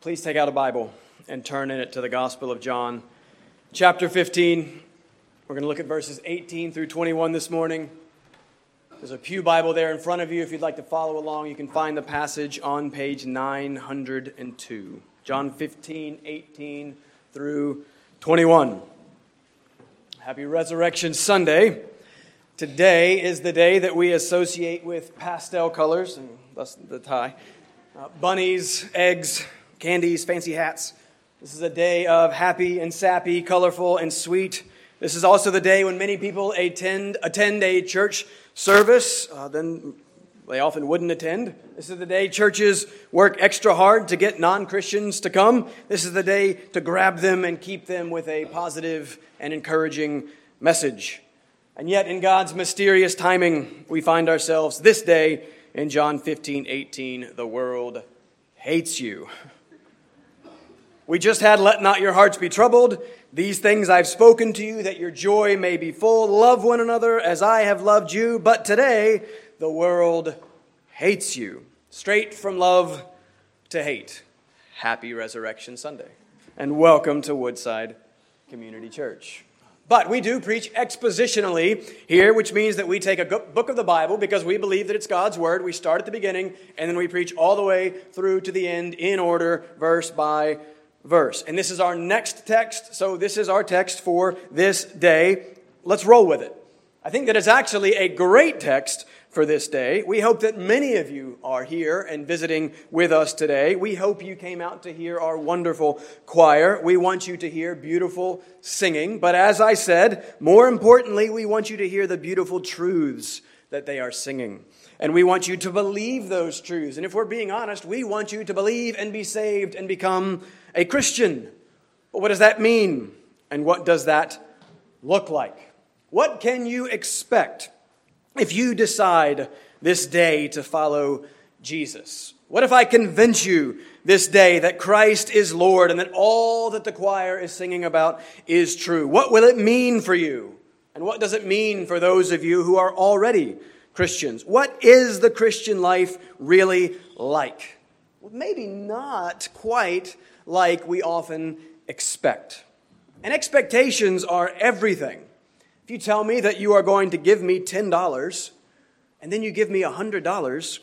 Please take out a Bible and turn in it to the Gospel of John, chapter 15. We're going to look at verses 18 through 21 this morning. There's a Pew Bible there in front of you. If you'd like to follow along, you can find the passage on page 902. John 15, 18 through 21. Happy Resurrection Sunday. Today is the day that we associate with pastel colors, and thus the tie. Uh, bunnies, eggs, candies, fancy hats. This is a day of happy and sappy, colorful and sweet. This is also the day when many people attend, attend a church service. Uh, then they often wouldn't attend. This is the day churches work extra hard to get non Christians to come. This is the day to grab them and keep them with a positive and encouraging message. And yet, in God's mysterious timing, we find ourselves this day in John 15 18. The world hates you. We just had, let not your hearts be troubled. These things I've spoken to you, that your joy may be full. Love one another as I have loved you. But today, the world hates you. Straight from love to hate. Happy Resurrection Sunday. And welcome to Woodside Community Church. But we do preach expositionally here, which means that we take a book of the Bible because we believe that it's God's Word. We start at the beginning and then we preach all the way through to the end in order, verse by verse. And this is our next text, so this is our text for this day. Let's roll with it. I think that it's actually a great text for this day. We hope that many of you are here and visiting with us today. We hope you came out to hear our wonderful choir. We want you to hear beautiful singing. But as I said, more importantly, we want you to hear the beautiful truths that they are singing. And we want you to believe those truths. And if we're being honest, we want you to believe and be saved and become a Christian. But what does that mean? And what does that look like? What can you expect if you decide this day to follow Jesus? What if I convince you this day that Christ is Lord and that all that the choir is singing about is true? What will it mean for you? And what does it mean for those of you who are already Christians? What is the Christian life really like? Well, maybe not quite like we often expect. And expectations are everything. If you tell me that you are going to give me $10 and then you give me $100,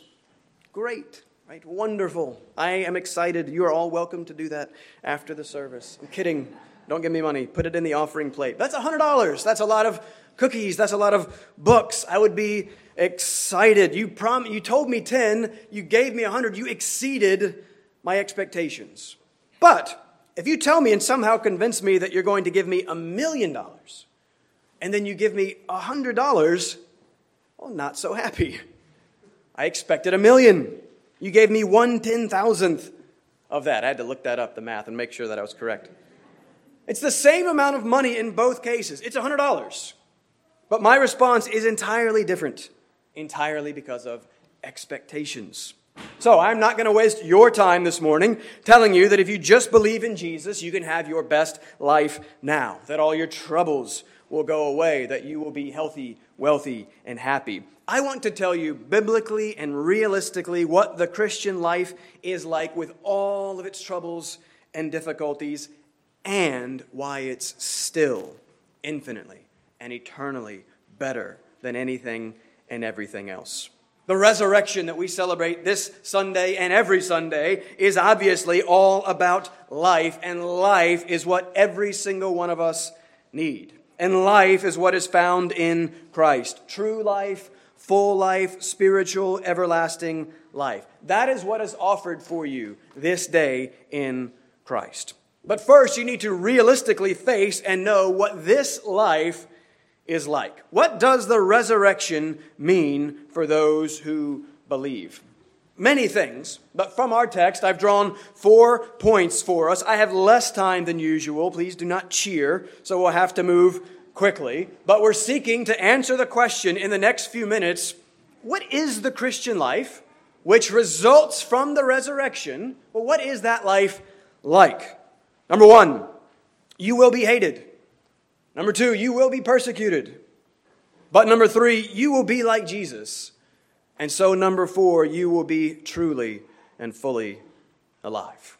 great, right? Wonderful. I am excited. You are all welcome to do that after the service. I'm kidding. Don't give me money. Put it in the offering plate. That's $100. That's a lot of cookies. That's a lot of books. I would be excited. You, prom- you told me 10, you gave me 100. You exceeded my expectations. But if you tell me and somehow convince me that you're going to give me a million dollars, and then you give me a hundred dollars, well, not so happy. I expected a million. You gave me one ten thousandth of that. I had to look that up, the math, and make sure that I was correct. It's the same amount of money in both cases. It's a hundred dollars. But my response is entirely different, entirely because of expectations. So I'm not going to waste your time this morning telling you that if you just believe in Jesus, you can have your best life now, that all your troubles will go away, that you will be healthy, wealthy, and happy. I want to tell you biblically and realistically what the Christian life is like with all of its troubles and difficulties and why it's still infinitely and eternally better than anything and everything else. The resurrection that we celebrate this Sunday and every Sunday is obviously all about life, and life is what every single one of us need. And life is what is found in Christ true life, full life, spiritual, everlasting life. That is what is offered for you this day in Christ. But first, you need to realistically face and know what this life is like. What does the resurrection mean for those who believe? Many things, but from our text, I've drawn four points for us. I have less time than usual. Please do not cheer, so we'll have to move quickly. But we're seeking to answer the question in the next few minutes what is the Christian life, which results from the resurrection? Well, what is that life like? Number one, you will be hated. Number two, you will be persecuted. But number three, you will be like Jesus. And so, number four, you will be truly and fully alive.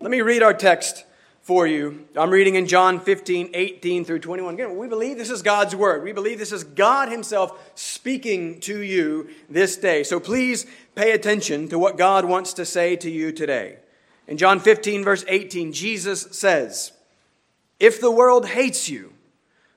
Let me read our text for you. I'm reading in John 15, 18 through 21. Again, we believe this is God's word. We believe this is God Himself speaking to you this day. So please pay attention to what God wants to say to you today. In John 15, verse 18, Jesus says, If the world hates you,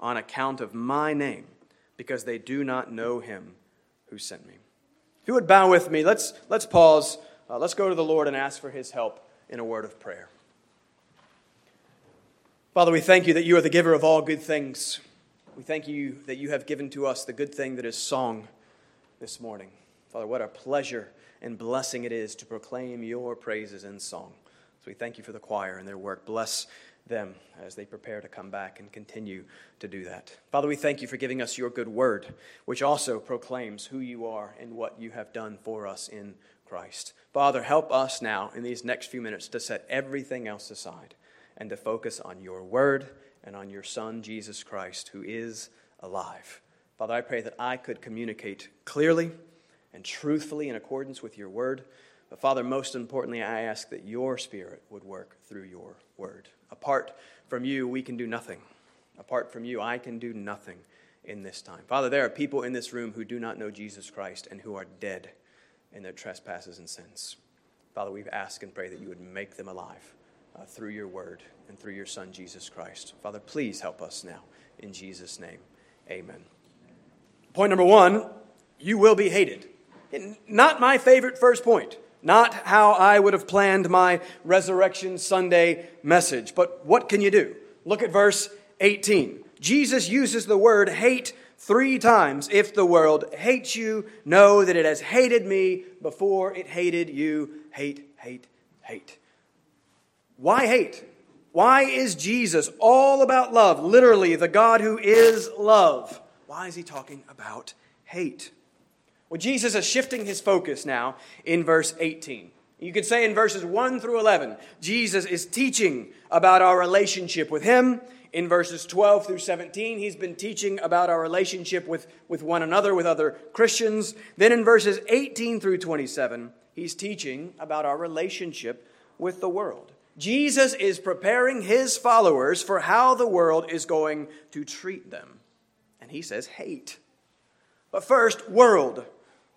on account of my name, because they do not know him who sent me. If you would bow with me, let's, let's pause. Uh, let's go to the Lord and ask for his help in a word of prayer. Father, we thank you that you are the giver of all good things. We thank you that you have given to us the good thing that is song this morning. Father, what a pleasure and blessing it is to proclaim your praises in song. So we thank you for the choir and their work. Bless them as they prepare to come back and continue to do that. Father, we thank you for giving us your good word, which also proclaims who you are and what you have done for us in Christ. Father, help us now in these next few minutes to set everything else aside and to focus on your word and on your Son, Jesus Christ, who is alive. Father, I pray that I could communicate clearly and truthfully in accordance with your word. But Father, most importantly, I ask that your Spirit would work through your word. Apart from you, we can do nothing. Apart from you, I can do nothing in this time. Father, there are people in this room who do not know Jesus Christ and who are dead in their trespasses and sins. Father, we ask and pray that you would make them alive uh, through your word and through your Son, Jesus Christ. Father, please help us now. In Jesus' name, amen. Point number one you will be hated. Not my favorite first point. Not how I would have planned my Resurrection Sunday message. But what can you do? Look at verse 18. Jesus uses the word hate three times. If the world hates you, know that it has hated me before it hated you. Hate, hate, hate. Why hate? Why is Jesus all about love? Literally, the God who is love. Why is he talking about hate? Well, Jesus is shifting his focus now in verse 18. You could say in verses 1 through 11, Jesus is teaching about our relationship with him. In verses 12 through 17, he's been teaching about our relationship with, with one another, with other Christians. Then in verses 18 through 27, he's teaching about our relationship with the world. Jesus is preparing his followers for how the world is going to treat them. And he says, hate. But first, world.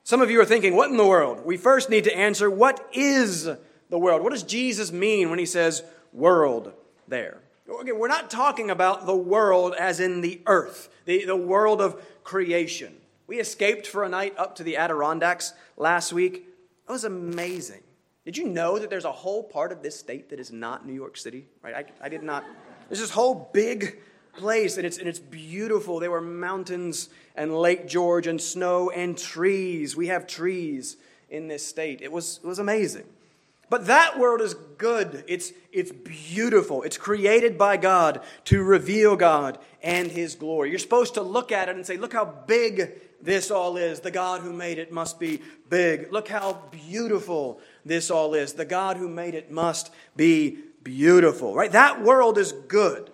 Some of you are thinking, what in the world? We first need to answer, what is the world? What does Jesus mean when he says world there? Okay, we're not talking about the world as in the earth, the, the world of creation. We escaped for a night up to the Adirondacks last week. It was amazing. Did you know that there's a whole part of this state that is not New York City? Right? I, I did not. There's this whole big place, and it's, and it's beautiful. There were mountains and Lake George and snow and trees. We have trees in this state. It was, it was amazing. But that world is good. It's, it's beautiful. It's created by God to reveal God and His glory. You're supposed to look at it and say, Look how big this all is. The God who made it must be big. Look how beautiful this all is. The God who made it must be beautiful. Right? That world is good.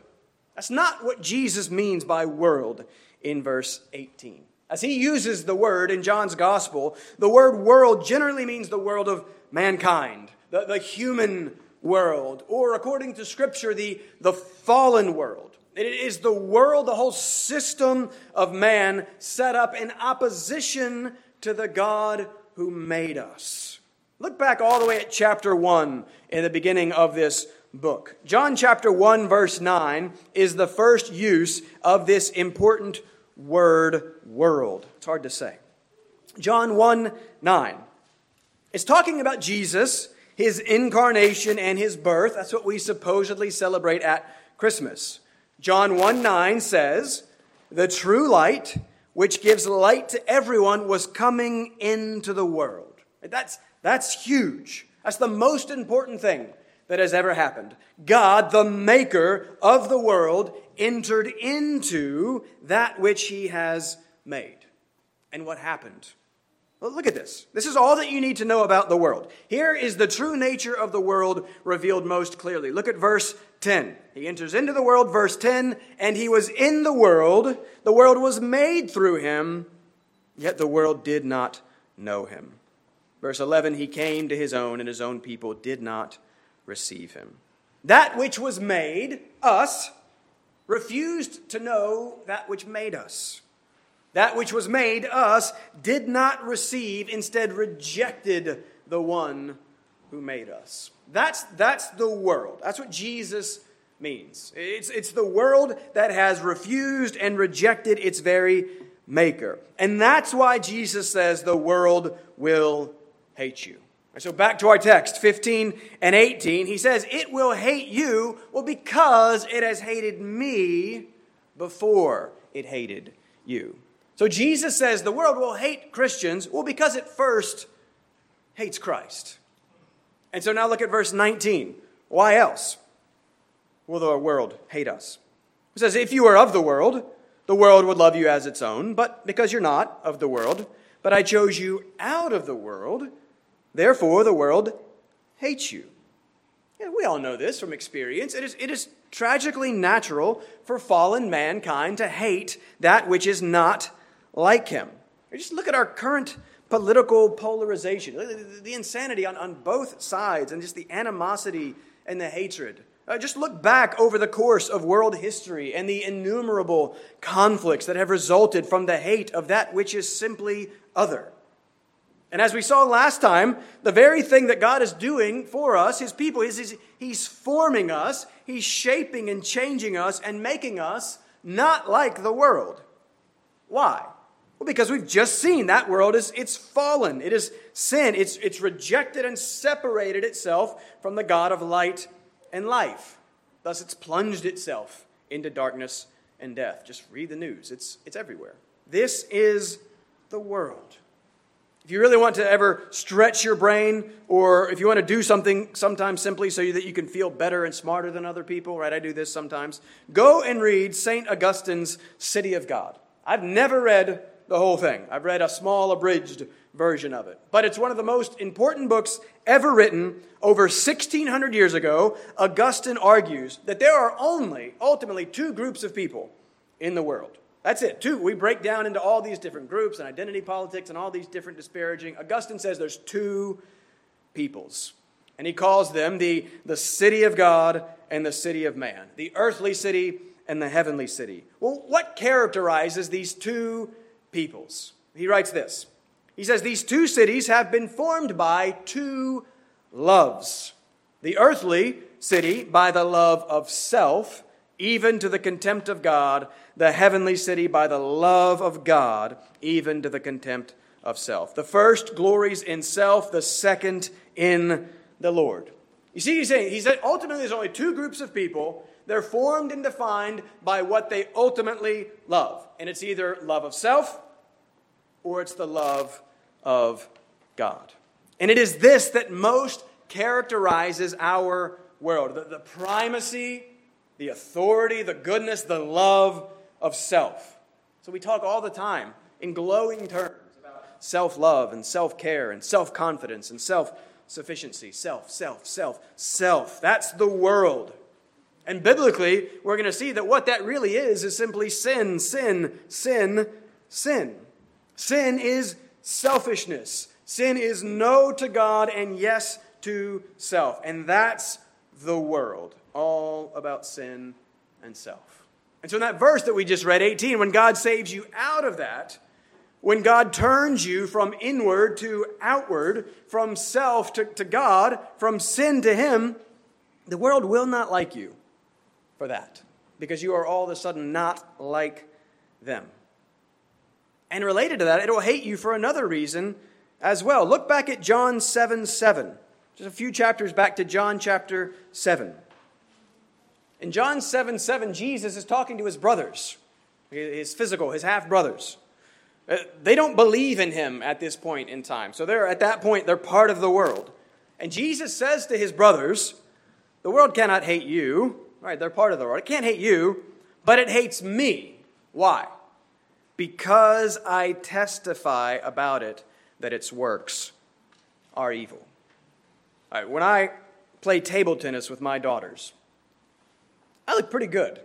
That's not what Jesus means by world in verse 18. As he uses the word in John's gospel, the word world generally means the world of mankind, the, the human world, or according to Scripture, the, the fallen world. It is the world, the whole system of man set up in opposition to the God who made us. Look back all the way at chapter 1 in the beginning of this book. John chapter 1, verse 9 is the first use of this important word world. It's hard to say. John 1 9. It's talking about Jesus, his incarnation, and his birth. That's what we supposedly celebrate at Christmas. John 1 9 says, The true light, which gives light to everyone, was coming into the world. That's, that's huge. That's the most important thing that has ever happened. God, the maker of the world, entered into that which he has made. And what happened? Well, look at this. This is all that you need to know about the world. Here is the true nature of the world revealed most clearly. Look at verse 10. He enters into the world, verse 10, and he was in the world. The world was made through him, yet the world did not know him. Verse 11, he came to his own, and his own people did not receive him. That which was made, us, refused to know that which made us. That which was made, us, did not receive, instead rejected the one who made us. That's, that's the world. That's what Jesus means. It's, it's the world that has refused and rejected its very maker. And that's why Jesus says the world will hate you. So back to our text, 15 and 18. He says, It will hate you, well, because it has hated me before it hated you. So Jesus says the world will hate Christians, well, because it first hates Christ. And so now look at verse 19. Why else will the world hate us? It says, If you were of the world, the world would love you as its own, but because you're not of the world, but I chose you out of the world, Therefore, the world hates you. Yeah, we all know this from experience. It is, it is tragically natural for fallen mankind to hate that which is not like him. Just look at our current political polarization, the insanity on, on both sides, and just the animosity and the hatred. Uh, just look back over the course of world history and the innumerable conflicts that have resulted from the hate of that which is simply other. And as we saw last time, the very thing that God is doing for us, his people, is, he's forming us, he's shaping and changing us and making us not like the world. Why? Well, because we've just seen that world is it's fallen. It is sin. It's, it's rejected and separated itself from the God of light and life. Thus, it's plunged itself into darkness and death. Just read the news, it's, it's everywhere. This is the world. If you really want to ever stretch your brain, or if you want to do something sometimes simply so that you can feel better and smarter than other people, right? I do this sometimes. Go and read St. Augustine's City of God. I've never read the whole thing, I've read a small, abridged version of it. But it's one of the most important books ever written. Over 1600 years ago, Augustine argues that there are only, ultimately, two groups of people in the world that's it. Two, we break down into all these different groups and identity politics and all these different disparaging. Augustine says there's two peoples. And he calls them the, the city of God and the city of man, the earthly city and the heavenly city. Well, what characterizes these two peoples? He writes this He says, These two cities have been formed by two loves. The earthly city by the love of self, even to the contempt of God the heavenly city by the love of God, even to the contempt of self. The first glories in self, the second in the Lord. You see, he's saying, he said ultimately there's only two groups of people. They're formed and defined by what they ultimately love. And it's either love of self or it's the love of God. And it is this that most characterizes our world the, the primacy, the authority, the goodness, the love of self. So we talk all the time in glowing terms about self love and self care and self confidence and self sufficiency. Self, self, self, self. That's the world. And biblically, we're going to see that what that really is is simply sin, sin, sin, sin. Sin is selfishness. Sin is no to God and yes to self. And that's the world, all about sin and self. And so, in that verse that we just read, 18, when God saves you out of that, when God turns you from inward to outward, from self to, to God, from sin to Him, the world will not like you for that because you are all of a sudden not like them. And related to that, it will hate you for another reason as well. Look back at John 7 7. Just a few chapters back to John chapter 7. In John 7 7, Jesus is talking to his brothers, his physical, his half brothers. Uh, they don't believe in him at this point in time. So they're at that point, they're part of the world. And Jesus says to his brothers, The world cannot hate you. Right, they're part of the world. It can't hate you, but it hates me. Why? Because I testify about it that its works are evil. All right, when I play table tennis with my daughters, I look pretty good.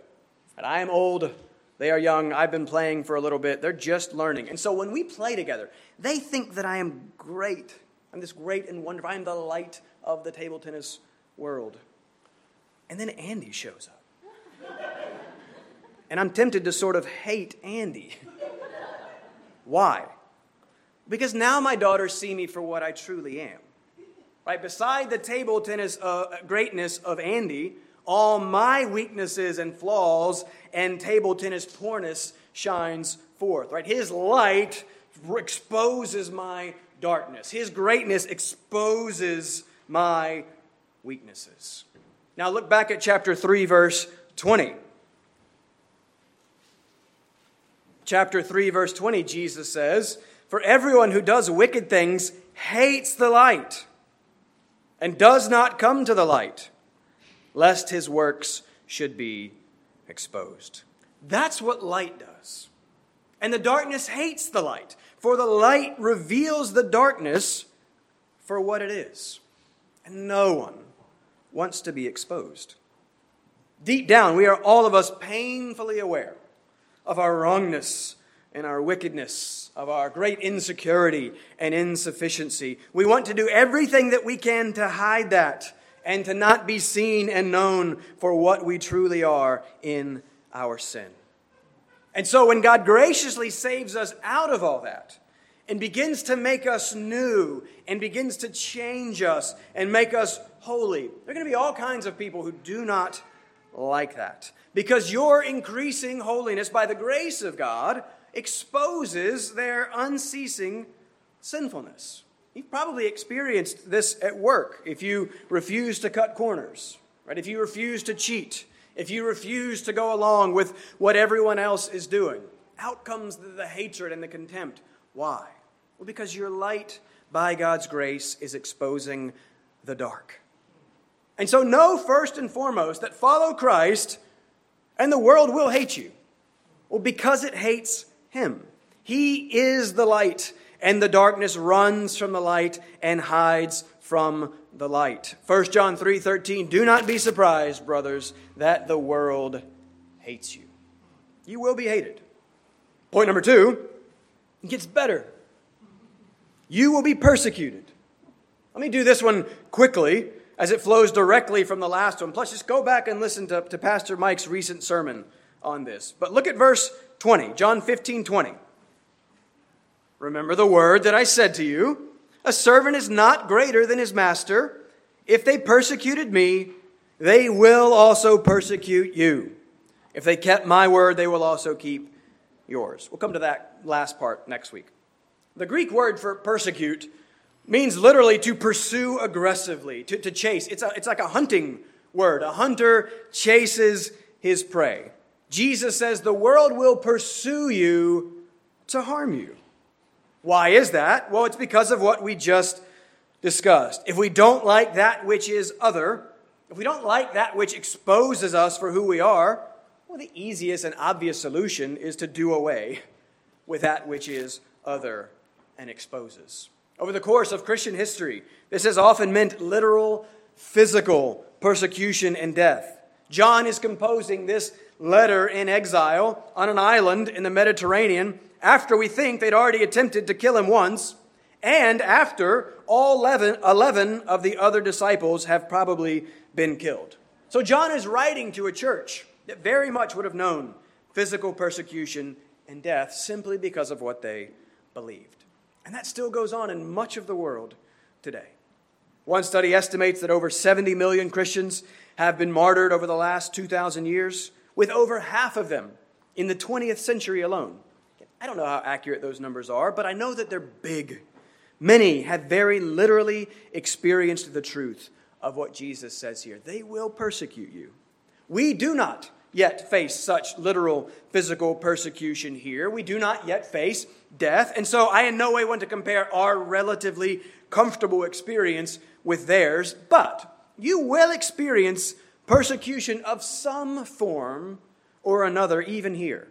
And I am old, they are young, I've been playing for a little bit, they're just learning. And so when we play together, they think that I am great. I'm this great and wonderful. I'm the light of the table tennis world. And then Andy shows up. and I'm tempted to sort of hate Andy. Why? Because now my daughters see me for what I truly am. Right? Beside the table tennis uh, greatness of Andy, all my weaknesses and flaws and table tennis poorness shines forth. Right? His light exposes my darkness. His greatness exposes my weaknesses. Now look back at chapter 3, verse 20. Chapter 3, verse 20, Jesus says, For everyone who does wicked things hates the light and does not come to the light, lest his works should be exposed. That's what light does. And the darkness hates the light, for the light reveals the darkness for what it is. And no one wants to be exposed. Deep down, we are all of us painfully aware of our wrongness and our wickedness, of our great insecurity and insufficiency. We want to do everything that we can to hide that and to not be seen and known for what we truly are in our sin. And so, when God graciously saves us out of all that, and begins to make us new and begins to change us and make us holy. There are going to be all kinds of people who do not like that because your increasing holiness by the grace of God exposes their unceasing sinfulness. You've probably experienced this at work if you refuse to cut corners, right? If you refuse to cheat, if you refuse to go along with what everyone else is doing. Out comes the, hatred and the contempt. Why? Well, because your light, by God's grace, is exposing the dark. And so, know first and foremost that follow Christ and the world will hate you. Well, because it hates Him. He is the light, and the darkness runs from the light and hides from the light. 1 John 3:13 Do not be surprised, brothers, that the world hates you. You will be hated. Point number 2, it gets better you will be persecuted. Let me do this one quickly as it flows directly from the last one. Plus, just go back and listen to, to Pastor Mike's recent sermon on this. But look at verse 20, John 15 20. Remember the word that I said to you a servant is not greater than his master. If they persecuted me, they will also persecute you. If they kept my word, they will also keep yours. We'll come to that last part next week. The Greek word for persecute means literally to pursue aggressively, to, to chase. It's, a, it's like a hunting word. A hunter chases his prey. Jesus says the world will pursue you to harm you. Why is that? Well, it's because of what we just discussed. If we don't like that which is other, if we don't like that which exposes us for who we are, well, the easiest and obvious solution is to do away with that which is other and exposes. Over the course of Christian history, this has often meant literal physical persecution and death. John is composing this letter in exile on an island in the Mediterranean after we think they'd already attempted to kill him once, and after all 11, 11 of the other disciples have probably been killed. So John is writing to a church that very much would have known physical persecution and death simply because of what they believed. And that still goes on in much of the world today. One study estimates that over 70 million Christians have been martyred over the last 2,000 years, with over half of them in the 20th century alone. I don't know how accurate those numbers are, but I know that they're big. Many have very literally experienced the truth of what Jesus says here. They will persecute you. We do not yet face such literal physical persecution here. We do not yet face death. And so I in no way want to compare our relatively comfortable experience with theirs. But you will experience persecution of some form or another, even here.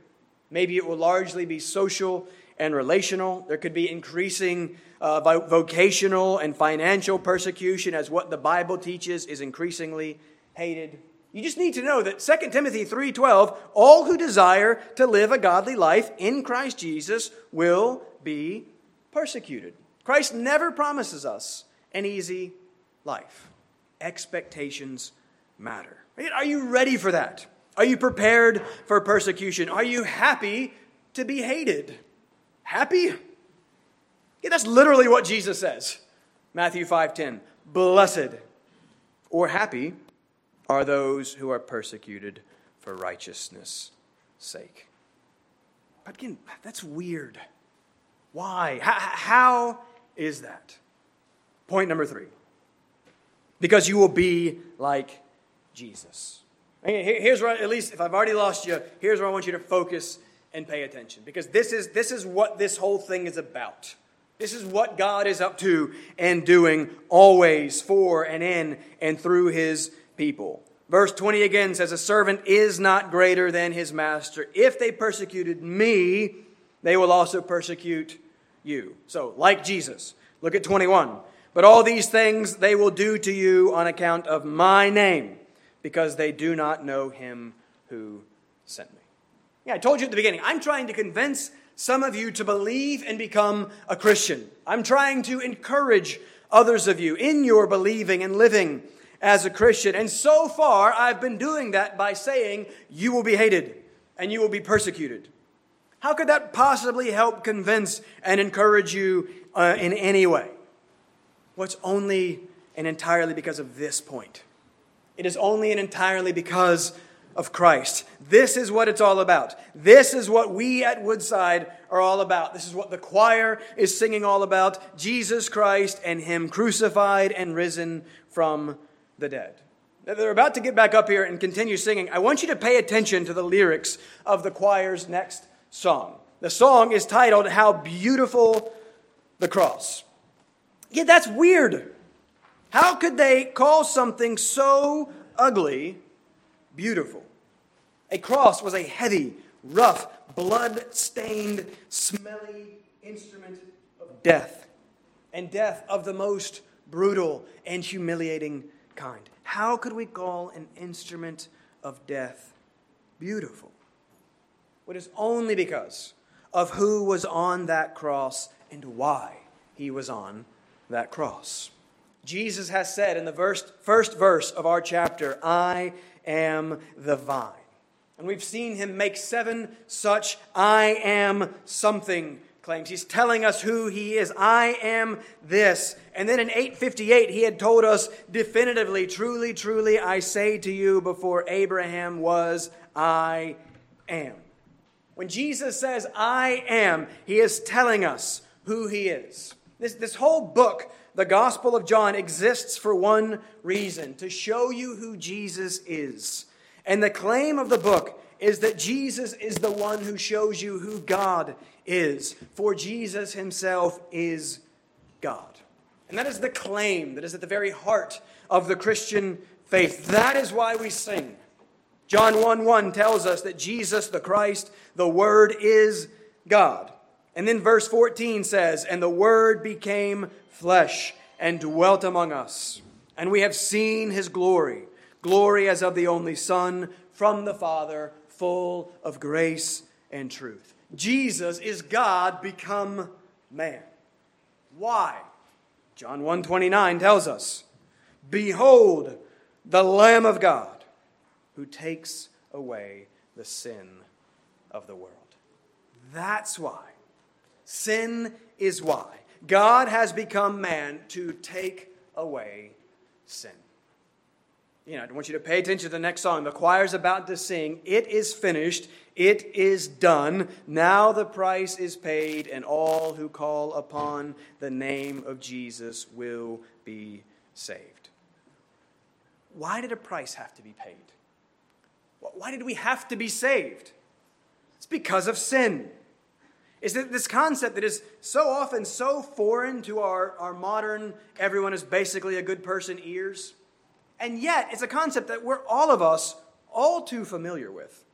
Maybe it will largely be social and relational. There could be increasing uh, vocational and financial persecution, as what the Bible teaches is increasingly hated. You just need to know that 2 Timothy 3:12, all who desire to live a godly life in Christ Jesus will be persecuted. Christ never promises us an easy life. Expectations matter. Are you ready for that? Are you prepared for persecution? Are you happy to be hated? Happy? Yeah, that's literally what Jesus says. Matthew 5:10. Blessed or happy are those who are persecuted for righteousness' sake. But again, that's weird. Why? how is that? Point number three. Because you will be like Jesus. Here's where, at least if I've already lost you, here's where I want you to focus and pay attention. Because this is, this is what this whole thing is about. This is what God is up to and doing always for and in and through his people. Verse 20 again says, A servant is not greater than his master. If they persecuted me, they will also persecute you. So, like Jesus, look at 21. But all these things they will do to you on account of my name because they do not know him who sent me. Yeah, I told you at the beginning, I'm trying to convince some of you to believe and become a Christian. I'm trying to encourage others of you in your believing and living as a Christian. And so far, I've been doing that by saying, You will be hated and you will be persecuted. How could that possibly help convince and encourage you uh, in any way? What's well, only and entirely because of this point. It is only and entirely because of Christ. This is what it's all about. This is what we at Woodside are all about. This is what the choir is singing all about Jesus Christ and Him crucified and risen from the dead. They're about to get back up here and continue singing. I want you to pay attention to the lyrics of the choir's next song. The song is titled, How Beautiful the Cross. Yeah, that's weird. How could they call something so ugly beautiful? A cross was a heavy, rough, blood stained, smelly instrument of death, and death of the most brutal and humiliating kind. How could we call an instrument of death beautiful? It is only because of who was on that cross and why he was on that cross. Jesus has said in the first, verse of our chapter, I am the vine. And we've seen him make seven such I am something claims. He's telling us who he is. I am this. And then in 858, he had told us definitively, truly, truly, I say to you, before Abraham was, I am. When Jesus says, I am, he is telling us who he is. This, this whole book the Gospel of John exists for one reason to show you who Jesus is. And the claim of the book is that Jesus is the one who shows you who God is, for Jesus himself is God. And that is the claim that is at the very heart of the Christian faith. That is why we sing. John 1 1 tells us that Jesus, the Christ, the Word, is God. And then verse 14 says, And the Word became flesh and dwelt among us. And we have seen his glory, glory as of the only Son from the Father, full of grace and truth. Jesus is God become man. Why? John 1:29 tells us, "Behold the Lamb of God who takes away the sin of the world." That's why. Sin is why God has become man to take away sin. You know, I want you to pay attention to the next song. The choir's about to sing, It is finished, it is done. Now the price is paid, and all who call upon the name of Jesus will be saved. Why did a price have to be paid? Why did we have to be saved? It's because of sin is that this concept that is so often so foreign to our, our modern, everyone is basically a good person ears. And yet, it's a concept that we're all of us all too familiar with.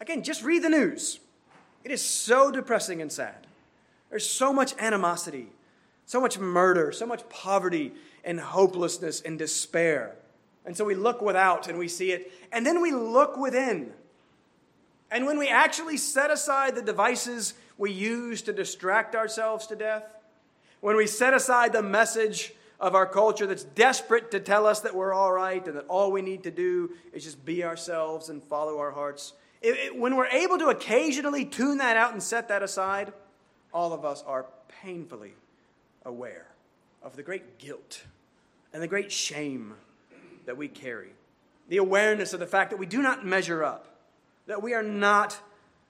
Again, just read the news. It is so depressing and sad. There's so much animosity, so much murder, so much poverty and hopelessness and despair. And so we look without and we see it, and then we look within. And when we actually set aside the devices we use to distract ourselves to death, when we set aside the message of our culture that's desperate to tell us that we're all right and that all we need to do is just be ourselves and follow our hearts, it, it, when we're able to occasionally tune that out and set that aside, all of us are painfully aware of the great guilt and the great shame that we carry. The awareness of the fact that we do not measure up, that we are not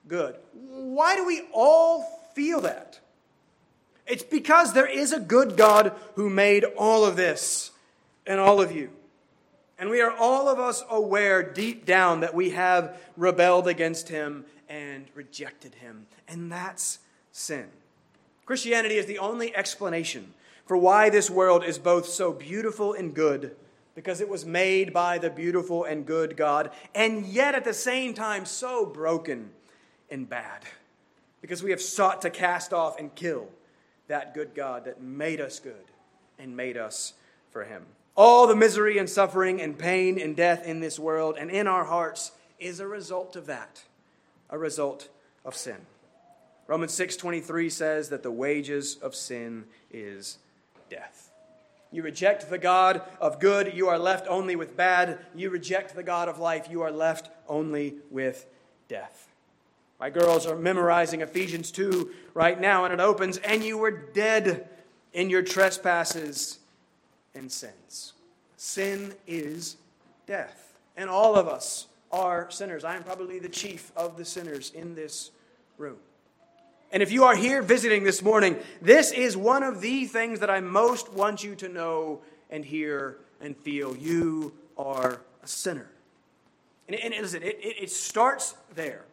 good. Why do we all feel that? It's because there is a good God who made all of this and all of you. And we are all of us aware deep down that we have rebelled against him and rejected him. And that's sin. Christianity is the only explanation for why this world is both so beautiful and good, because it was made by the beautiful and good God, and yet at the same time so broken and bad, because we have sought to cast off and kill that good God that made us good and made us for Him. All the misery and suffering and pain and death in this world and in our hearts is a result of that, a result of sin. Romans 6:23 says that the wages of sin is death. You reject the God of good, you are left only with bad. You reject the God of life, you are left only with death. My girls are memorizing Ephesians 2 right now, and it opens, and you were dead in your trespasses and sins. Sin is death. And all of us are sinners. I am probably the chief of the sinners in this room. And if you are here visiting this morning, this is one of the things that I most want you to know and hear and feel. You are a sinner. And, and listen, it, it, it starts there.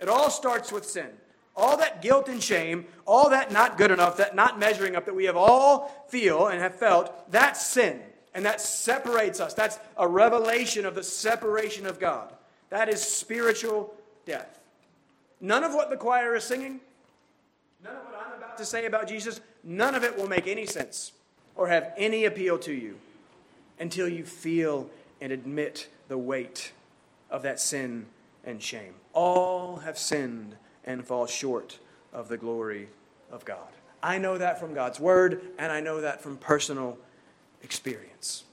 It all starts with sin. All that guilt and shame, all that not good enough, that not measuring up that we have all feel and have felt, that's sin. And that separates us. That's a revelation of the separation of God. That is spiritual death. None of what the choir is singing, none of what I'm about to say about Jesus, none of it will make any sense or have any appeal to you until you feel and admit the weight of that sin and shame. All have sinned and fall short of the glory of God. I know that from God's word, and I know that from personal experience.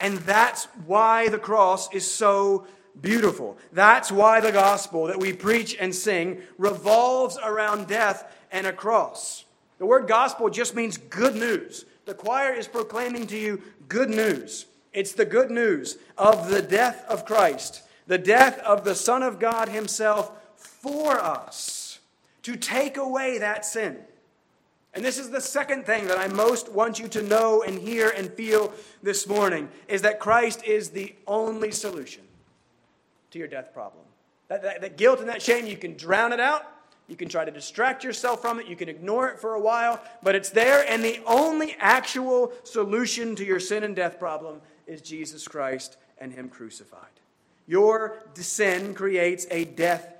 And that's why the cross is so beautiful. That's why the gospel that we preach and sing revolves around death and a cross. The word gospel just means good news. The choir is proclaiming to you good news. It's the good news of the death of Christ the death of the Son of God Himself for us to take away that sin. And this is the second thing that I most want you to know and hear and feel this morning is that Christ is the only solution to your death problem. That, that, that, guilt and that shame, you can drown it out. You can try to distract yourself from it. You can ignore it for a while, but it's there. And the only actual solution to your sin and death problem is Jesus Christ and Him crucified. Your sin creates a death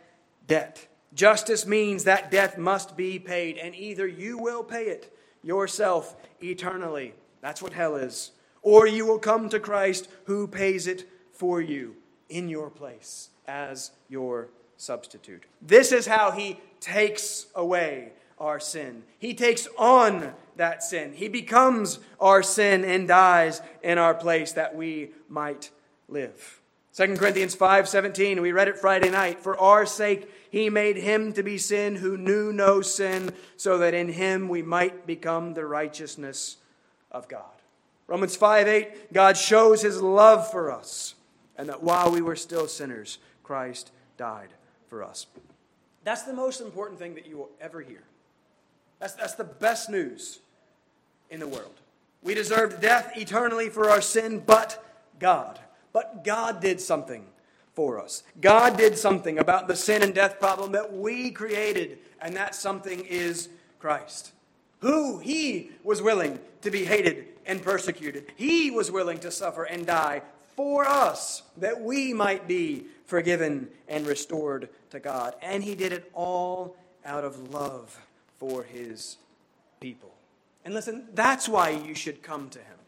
debt. Justice means that death must be paid, and either you will pay it yourself eternally. That's what hell is. Or you will come to Christ who pays it for you in your place as your substitute. This is how he takes away our sin. He takes on that sin. He becomes our sin and dies in our place that we might live. 2 Corinthians 5:17 we read it Friday night for our sake he made him to be sin who knew no sin so that in him we might become the righteousness of God. Romans 5:8 God shows his love for us and that while we were still sinners Christ died for us. That's the most important thing that you will ever hear. That's, that's the best news in the world. We deserved death eternally for our sin, but God but God did something for us. God did something about the sin and death problem that we created, and that something is Christ. Who He was willing to be hated and persecuted. He was willing to suffer and die for us, that we might be forgiven and restored to God. And he did it all out of love for his people. And listen, that's why you should come to him.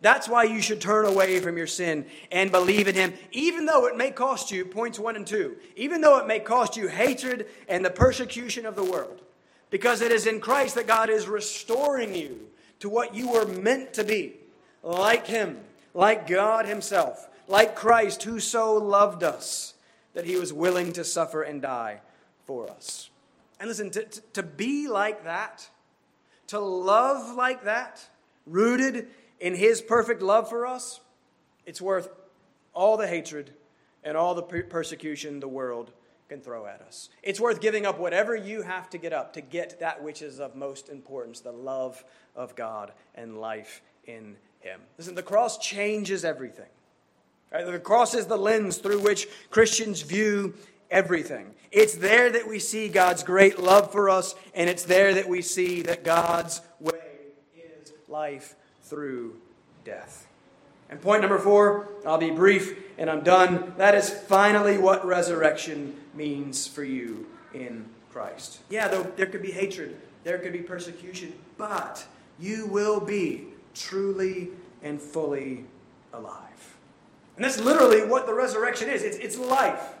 That's why you should turn away from your sin and believe in him, even though it may cost you, points one and two, even though it may cost you hatred and the persecution of the world. Because it is in Christ that God is restoring you to what you were meant to be, like him, like God himself, like Christ who so loved us that he was willing to suffer and die for us. And listen, to, to, to be like that, to love like that, rooted in his perfect love for us, it's worth all the hatred and all the persecution the world can throw at us. It's worth giving up whatever you have to get up to get that which is of most importance the love of God and life in Him. Listen, the cross changes everything. The cross is the lens through which Christians view everything. It's there that we see God's great love for us, and it's there that we see that God's way is life through death. And point number four, I'll be brief and I'm done. That is finally what resurrection means for you in Christ. Yeah, though there could be hatred, there could be persecution, but you will be truly and fully alive. And that's literally what the resurrection is it's, it's life.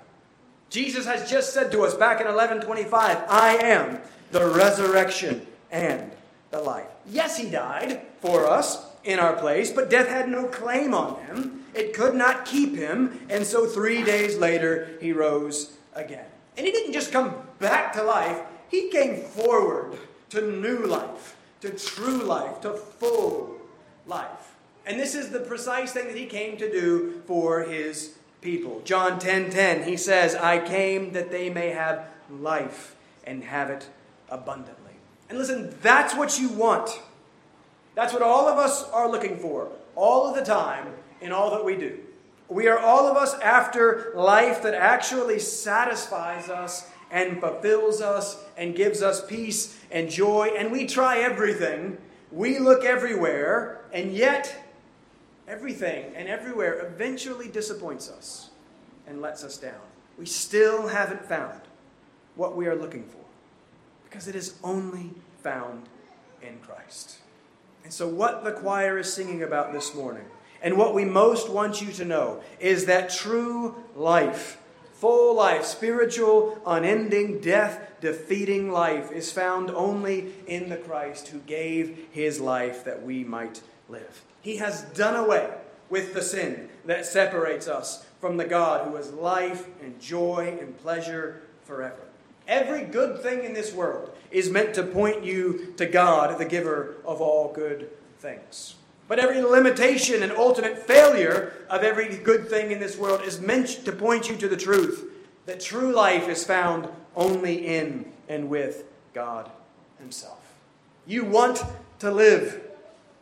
Jesus has just said to us back in 1125, I am the resurrection and the life. Yes, he died for us in our place, but death had no claim on him. It could not keep him, and so three days later he rose again. And he didn't just come back to life, he came forward to new life, to true life, to full life. And this is the precise thing that he came to do for his people. John 10:10, 10, 10, he says, "I came that they may have life and have it abundantly." And listen, that's what you want. That's what all of us are looking for all of the time in all that we do. We are all of us after life that actually satisfies us and fulfills us and gives us peace and joy, and we try everything. We look everywhere, and yet everything and everywhere eventually disappoints us and lets us down. We still haven't found what we are looking for because it is only found in Christ. And so, what the choir is singing about this morning, and what we most want you to know, is that true life, full life, spiritual, unending, death defeating life is found only in the Christ who gave his life that we might live. He has done away with the sin that separates us from the God who is life and joy and pleasure forever. Every good thing in this world is meant to point you to God, the giver of all good things. But every limitation and ultimate failure of every good thing in this world is meant to point you to the truth that true life is found only in and with God Himself. You want to live.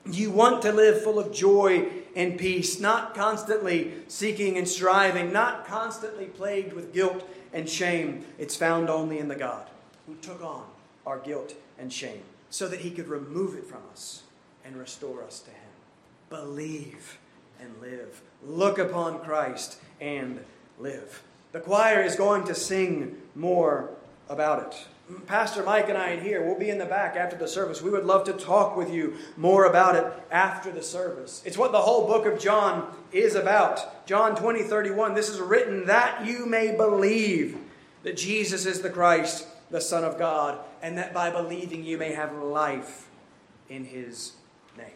You want to live full of joy and peace, not constantly seeking and striving, not constantly plagued with guilt and shame. It's found only in the God who took on our guilt and shame so that he could remove it from us and restore us to him. Believe and live. Look upon Christ and live. The choir is going to sing more about it. Pastor Mike and I in here, we'll be in the back after the service. We would love to talk with you more about it after the service. It's what the whole book of John is about. John 20, 31. This is written that you may believe that Jesus is the Christ, the Son of God, and that by believing you may have life in his name.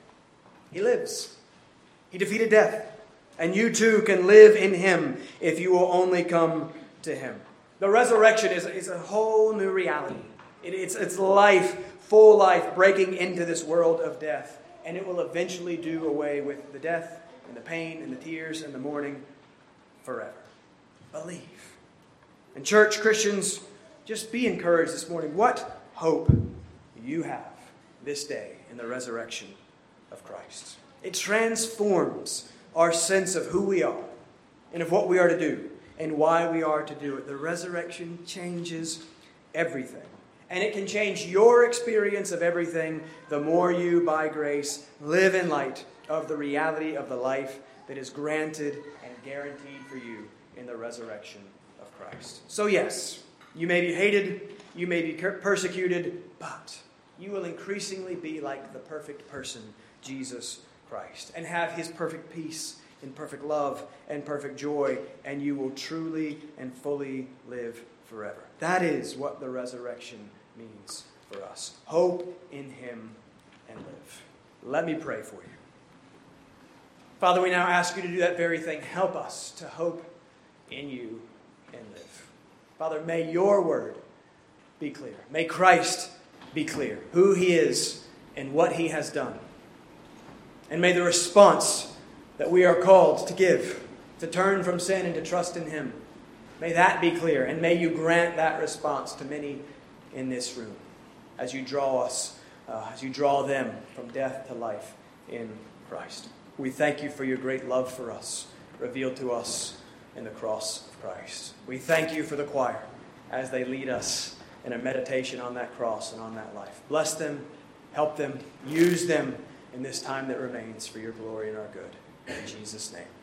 He lives, he defeated death, and you too can live in him if you will only come to him. The resurrection is, is a whole new reality. It, it's, it's life, full life, breaking into this world of death. And it will eventually do away with the death and the pain and the tears and the mourning forever. Believe. And, church Christians, just be encouraged this morning. What hope you have this day in the resurrection of Christ? It transforms our sense of who we are and of what we are to do and why we are to do it. The resurrection changes everything. And it can change your experience of everything the more you, by grace, live in light of the reality of the life that is granted and guaranteed for you in the resurrection of Christ. So, yes, you may be hated, you may be persecuted, but you will increasingly be like the perfect person, Jesus Christ, and have his perfect peace in perfect love and perfect joy, and you will truly and fully live forever. That is what the resurrection means for us. Hope in him and live. Let me pray for you. Father, we now ask you to do that very thing. Help us to hope in you and live. Father, may your word be clear. May Christ be clear who he is and what he has done. And may the response that we are called to give, to turn from sin and to trust in him, may that be clear. And may you grant that response to many in this room as you draw us, uh, as you draw them from death to life in Christ. We thank you for your great love for us, revealed to us in the cross of Christ. We thank you for the choir as they lead us in a meditation on that cross and on that life. Bless them, help them, use them in this time that remains for your glory and our good. In Jesus' name.